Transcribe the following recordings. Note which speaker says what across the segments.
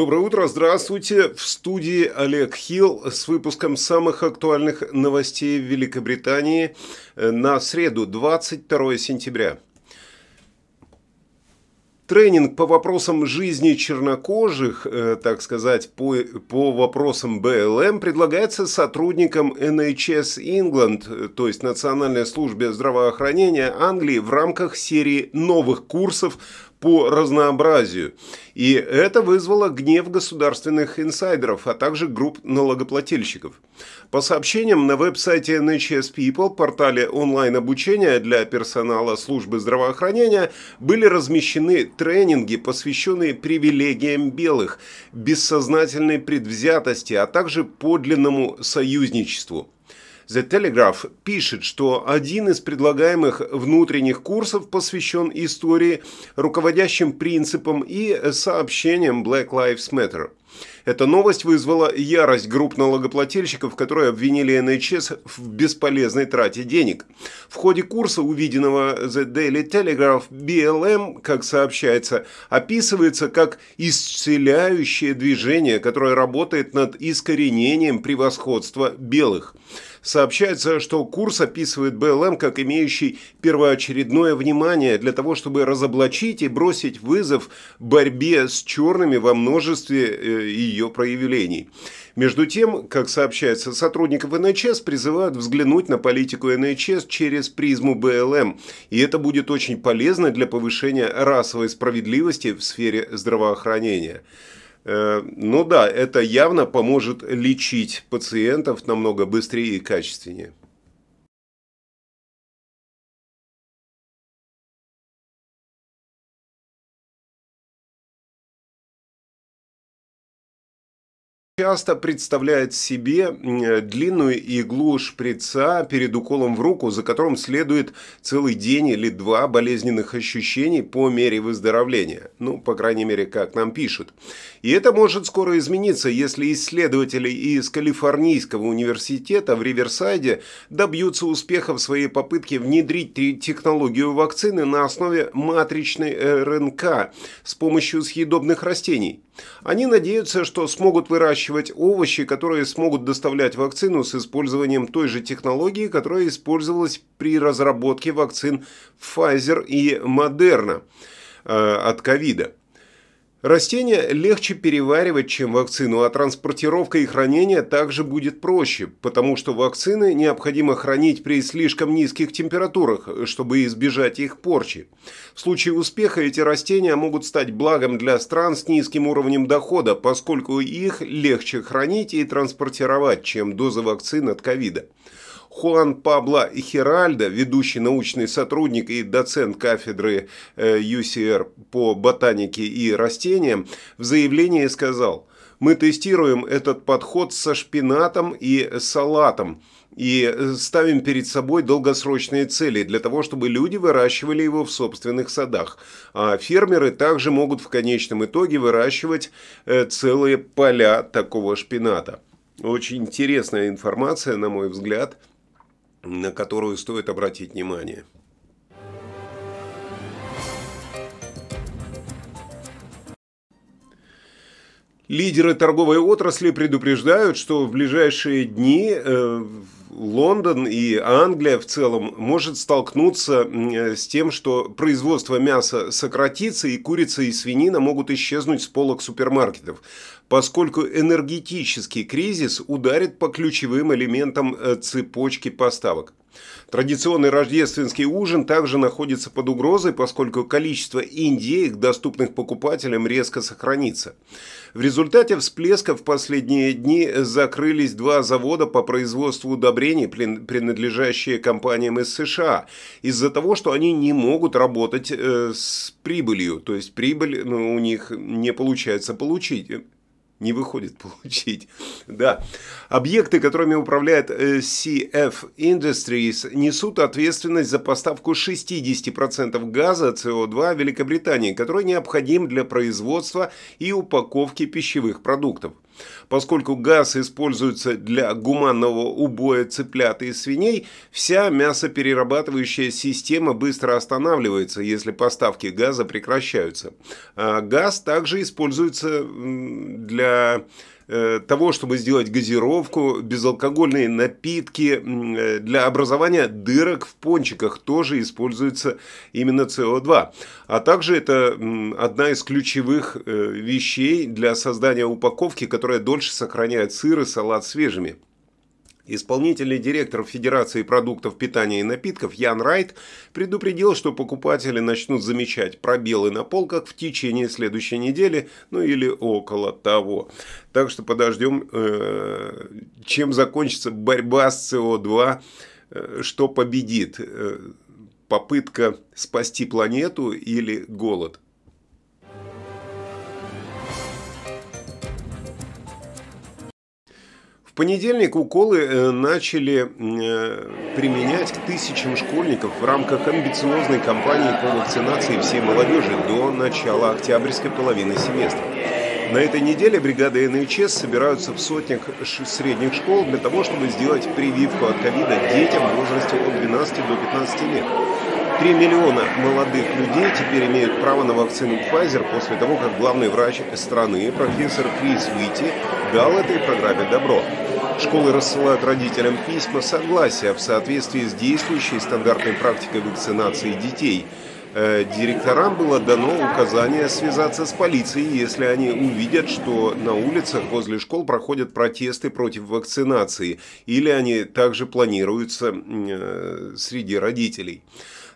Speaker 1: Доброе утро, здравствуйте. В студии Олег Хилл с выпуском самых актуальных новостей в Великобритании на среду, 22 сентября. Тренинг по вопросам жизни чернокожих, э, так сказать, по, по вопросам БЛМ предлагается сотрудникам NHS England, то есть Национальной службе здравоохранения Англии в рамках серии новых курсов по разнообразию. И это вызвало гнев государственных инсайдеров, а также групп налогоплательщиков. По сообщениям на веб-сайте NHS People, портале онлайн-обучения для персонала службы здравоохранения, были размещены тренинги, посвященные привилегиям белых, бессознательной предвзятости, а также подлинному союзничеству. The Telegraph пишет, что один из предлагаемых внутренних курсов посвящен истории, руководящим принципам и сообщениям Black Lives Matter. Эта новость вызвала ярость групп налогоплательщиков, которые обвинили НХС в бесполезной трате денег. В ходе курса, увиденного The Daily Telegraph, BLM, как сообщается, описывается как исцеляющее движение, которое работает над искоренением превосходства белых. Сообщается, что курс описывает БЛМ как имеющий первоочередное внимание для того, чтобы разоблачить и бросить вызов борьбе с черными во множестве э, ее проявлений. Между тем, как сообщается, сотрудников НХС призывают взглянуть на политику НХС через призму БЛМ, и это будет очень полезно для повышения расовой справедливости в сфере здравоохранения. Э, ну да, это явно поможет лечить пациентов намного быстрее и качественнее. Часто представляет себе длинную иглу шприца перед уколом в руку, за которым следует целый день или два болезненных ощущений по мере выздоровления. Ну, по крайней мере, как нам пишут. И это может скоро измениться, если исследователи из Калифорнийского университета в Риверсайде добьются успеха в своей попытке внедрить технологию вакцины на основе матричной РНК с помощью съедобных растений. Они надеются, что смогут выращивать овощи, которые смогут доставлять вакцину с использованием той же технологии, которая использовалась при разработке вакцин Pfizer и Moderna э, от ковида. Растения легче переваривать, чем вакцину, а транспортировка и хранение также будет проще, потому что вакцины необходимо хранить при слишком низких температурах, чтобы избежать их порчи. В случае успеха эти растения могут стать благом для стран с низким уровнем дохода, поскольку их легче хранить и транспортировать, чем дозы вакцин от ковида. Хуан Пабло Хиральдо, ведущий научный сотрудник и доцент кафедры UCR э, по ботанике и растениям, в заявлении сказал, «Мы тестируем этот подход со шпинатом и салатом, и ставим перед собой долгосрочные цели для того, чтобы люди выращивали его в собственных садах. А фермеры также могут в конечном итоге выращивать э, целые поля такого шпината. Очень интересная информация, на мой взгляд – на которую стоит обратить внимание. Лидеры торговой отрасли предупреждают, что в ближайшие дни э, Лондон и Англия в целом может столкнуться с тем, что производство мяса сократится и курица и свинина могут исчезнуть с полок супермаркетов, поскольку энергетический кризис ударит по ключевым элементам э, цепочки поставок. Традиционный рождественский ужин также находится под угрозой, поскольку количество индеек, доступных покупателям, резко сохранится. В результате всплеска в последние дни закрылись два завода по производству удобрений, принадлежащие компаниям из США, из-за того, что они не могут работать э, с прибылью, то есть прибыль ну, у них не получается получить не выходит получить. Да. Объекты, которыми управляет э, CF Industries, несут ответственность за поставку 60% газа СО2 Великобритании, который необходим для производства и упаковки пищевых продуктов. Поскольку газ используется для гуманного убоя цыплят и свиней, вся мясоперерабатывающая система быстро останавливается, если поставки газа прекращаются. А газ также используется для того, чтобы сделать газировку, безалкогольные напитки, э, для образования дырок в пончиках тоже используется именно СО2. А также это одна из ключевых э, вещей для создания упаковки, которая дольше сохраняет сыр и салат свежими. Исполнительный директор Федерации продуктов питания и напитков Ян Райт предупредил, что покупатели начнут замечать пробелы на полках в течение следующей недели, ну или около того. Так что подождем, э, чем закончится борьба с СО2, э, что победит, э, попытка спасти планету или голод. Понедельник уколы э, начали э, применять к тысячам школьников в рамках амбициозной кампании по вакцинации всей молодежи до начала октябрьской половины семестра. На этой неделе бригады НХС собираются в сотнях средних школ для того, чтобы сделать прививку от ковида детям в возрасте от 12 до 15 лет. 3 миллиона молодых людей теперь имеют право на вакцину Pfizer после того, как главный врач страны, профессор Крис Уитти, дал этой программе добро. Школы рассылают родителям письма согласия в соответствии с действующей стандартной практикой вакцинации детей. Э, директорам было дано указание связаться с полицией, если они увидят, что на улицах возле школ проходят протесты против вакцинации, или они также планируются э, среди родителей.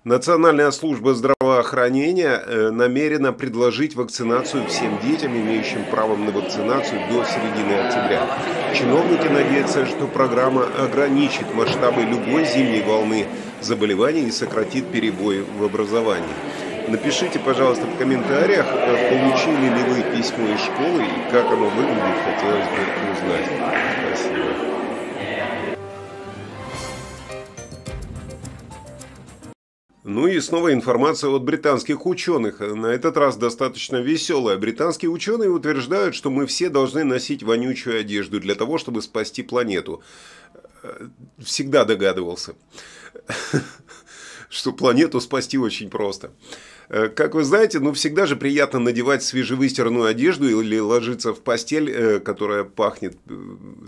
Speaker 1: Национальная служба здравоохранения э, намерена предложить вакцинацию всем детям, имеющим право на вакцинацию до середины октября. Чиновники надеются, что программа ограничит масштабы любой зимней волны заболеваний и сократит перебои в образовании. Напишите, пожалуйста, в комментариях, э, получили ли вы письмо из школы и как оно выглядит, хотелось бы узнать. Спасибо. Ну и снова информация от британских ученых. На этот раз достаточно веселая. Британские ученые утверждают, что мы все должны носить вонючую одежду для того, чтобы спасти планету. Всегда догадывался, что планету спасти очень просто. Э, как вы знаете, ну всегда же приятно надевать свежевыстиранную одежду или ложиться в постель, э, которая пахнет э,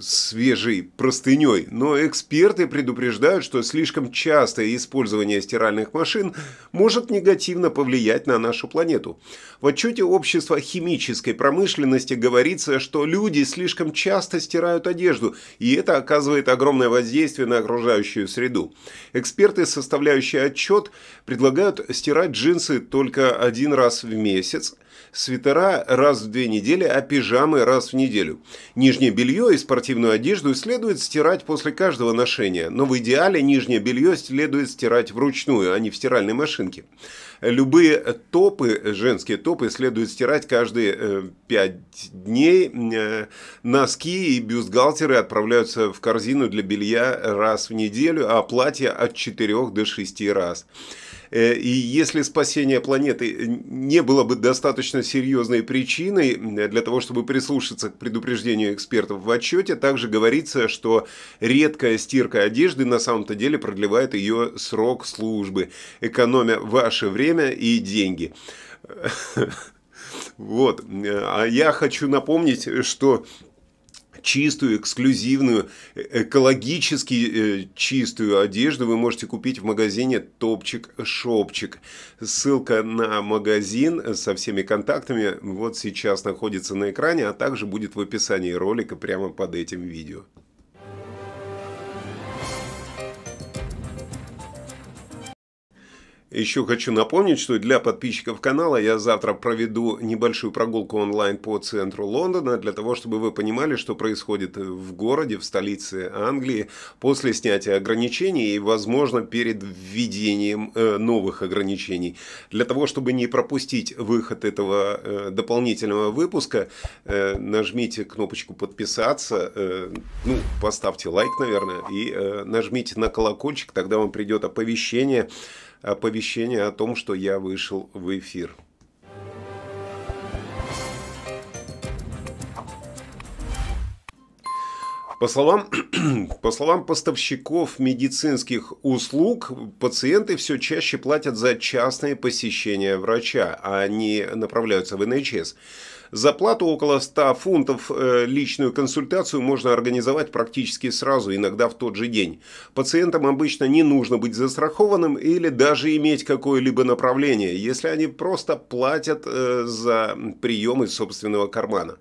Speaker 1: свежей простыней. Но эксперты предупреждают, что слишком частое использование стиральных машин может негативно повлиять на нашу планету. В отчете общества химической промышленности говорится, что люди слишком часто стирают одежду, и это оказывает огромное воздействие на окружающую среду. Эксперты, составляющие отчет, предлагают стирать джинсы только один раз в месяц, свитера раз в две недели, а пижамы раз в неделю. Нижнее белье и спортивную одежду следует стирать после каждого ношения, но в идеале нижнее белье следует стирать вручную, а не в стиральной машинке. Любые топы, женские топы, следует стирать каждые 5 э, дней. Э, носки и бюстгальтеры отправляются в корзину для белья раз в неделю, а платья от 4 до 6 раз. Э, и если спасение планеты не было бы достаточно серьезной причиной для того, чтобы прислушаться к предупреждению экспертов в отчете, также говорится, что редкая стирка одежды на самом-то деле продлевает ее срок службы, экономя ваше время и деньги. Вот. А я хочу напомнить, что чистую, эксклюзивную, э, экологически э, чистую одежду вы можете купить в магазине Топчик Шопчик. Ссылка на магазин со всеми контактами вот сейчас находится на экране, а также будет в описании ролика прямо под этим видео. Еще хочу напомнить, что для подписчиков канала я завтра проведу небольшую прогулку онлайн по центру Лондона, для того, чтобы вы понимали, что происходит в городе, в столице Англии, после снятия ограничений и, возможно, перед введением э, новых ограничений. Для того, чтобы не пропустить выход этого э, дополнительного выпуска, э, нажмите кнопочку «Подписаться», э, ну, поставьте лайк, наверное, и э, нажмите на колокольчик, тогда вам придет оповещение оповещение о том, что я вышел в эфир. По словам, по словам поставщиков медицинских услуг, пациенты все чаще платят за частные посещения врача, а они направляются в НХС. За плату около 100 фунтов э, личную консультацию можно организовать практически сразу, иногда в тот же день. Пациентам обычно не нужно быть застрахованным или даже иметь какое-либо направление, если они просто платят э, за прием из собственного кармана.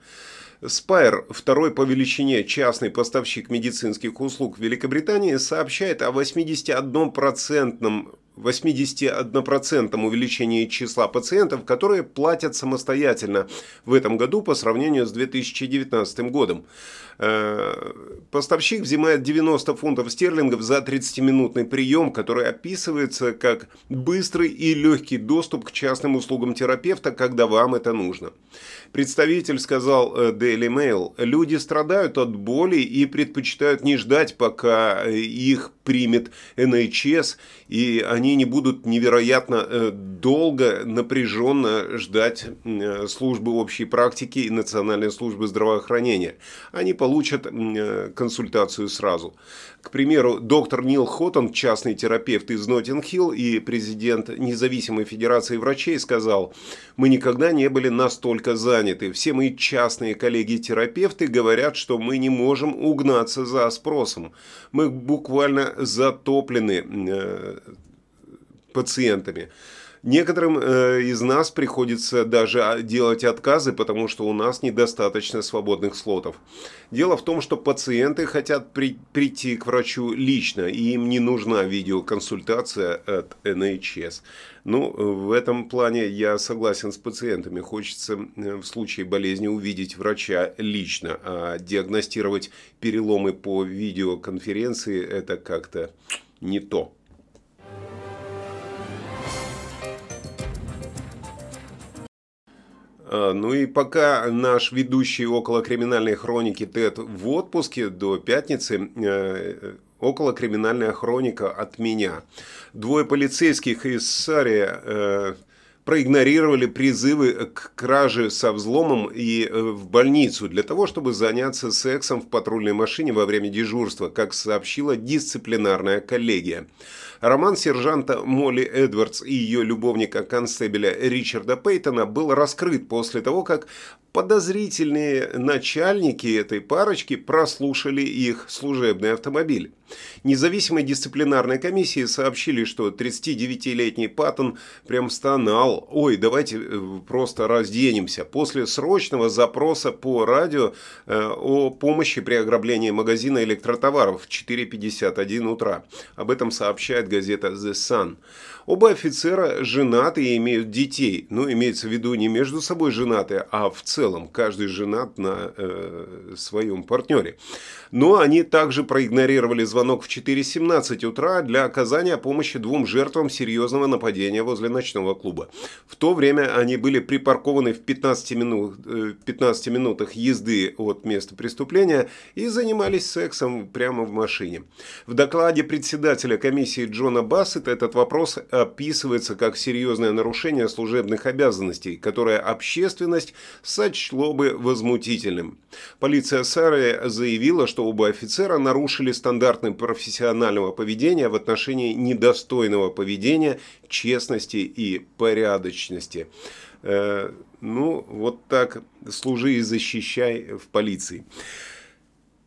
Speaker 1: Spire, второй по величине частный поставщик медицинских услуг Великобритании, сообщает о 81% 81% увеличении числа пациентов, которые платят самостоятельно в этом году по сравнению с 2019 годом. Э, поставщик взимает 90 фунтов стерлингов за 30-минутный прием, который описывается как быстрый и легкий доступ к частным услугам терапевта, когда вам это нужно. Представитель сказал э, Daily Mail, люди страдают от боли и предпочитают не ждать, пока э, их примет NHS, и они не будут невероятно долго, напряженно ждать службы общей практики и национальной службы здравоохранения. Они получат э, консультацию сразу. К примеру, доктор Нил Хоттон, частный терапевт из Ноттинг-Хилл и президент Независимой Федерации врачей, сказал, «Мы никогда не были настолько заняты. Все мои частные коллеги-терапевты говорят, что мы не можем угнаться за спросом. Мы буквально затоплены э, пациентами». Некоторым э, из нас приходится даже а, делать отказы, потому что у нас недостаточно свободных слотов. Дело в том, что пациенты хотят при, прийти к врачу лично, и им не нужна видеоконсультация от NHS. Ну, в этом плане я согласен с пациентами. Хочется э, в случае болезни увидеть врача лично, а диагностировать переломы по видеоконференции – это как-то не то. Ну и пока наш ведущий около криминальной хроники Тед в отпуске до пятницы, э, около криминальная хроника от меня. Двое полицейских из Сария э, проигнорировали призывы к краже со взломом и э, в больницу для того, чтобы заняться сексом в патрульной машине во время дежурства, как сообщила дисциплинарная коллегия. Роман сержанта Молли Эдвардс и ее любовника-констебеля Ричарда Пейтона был раскрыт после того, как подозрительные начальники этой парочки прослушали их служебный автомобиль. Независимой дисциплинарной комиссии сообщили, что 39-летний Паттон прям стонал «Ой, давайте э, просто разденемся» после срочного запроса по радио э, о помощи при ограблении магазина электротоваров в 4.51 утра. Об этом сообщает газета «The Sun». Оба офицера женаты и имеют детей. Ну, имеется в виду не между собой женаты, а в целом. Каждый женат на э, своем партнере. Но они также проигнорировали звонок в 4.17 утра для оказания помощи двум жертвам серьезного нападения возле ночного клуба. В то время они были припаркованы в 15, минут, 15 э, минутах езды от места преступления и занимались сексом прямо в машине. В докладе председателя комиссии Джона Бассета этот вопрос описывается как серьезное нарушение служебных обязанностей, которое общественность сочло бы возмутительным. Полиция Сары заявила, что оба офицера нарушили стандарты профессионального поведения в отношении недостойного поведения, честности и порядочности. Э, ну, вот так служи и защищай в полиции.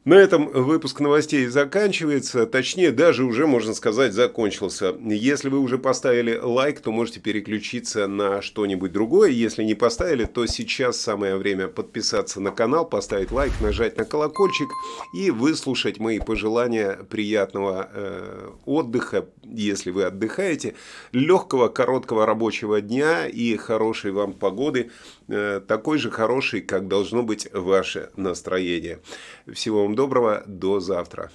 Speaker 1: На этом выпуск новостей заканчивается, точнее даже уже, можно сказать, закончился. Если вы уже поставили лайк, то можете переключиться на что-нибудь другое. Если не поставили, то сейчас самое время подписаться на канал, поставить лайк, нажать на колокольчик и выслушать мои пожелания приятного э, отдыха, если вы отдыхаете, легкого, короткого рабочего дня и хорошей вам погоды, такой же хорошей, как должно быть ваше настроение. Всего вам доброго, до завтра.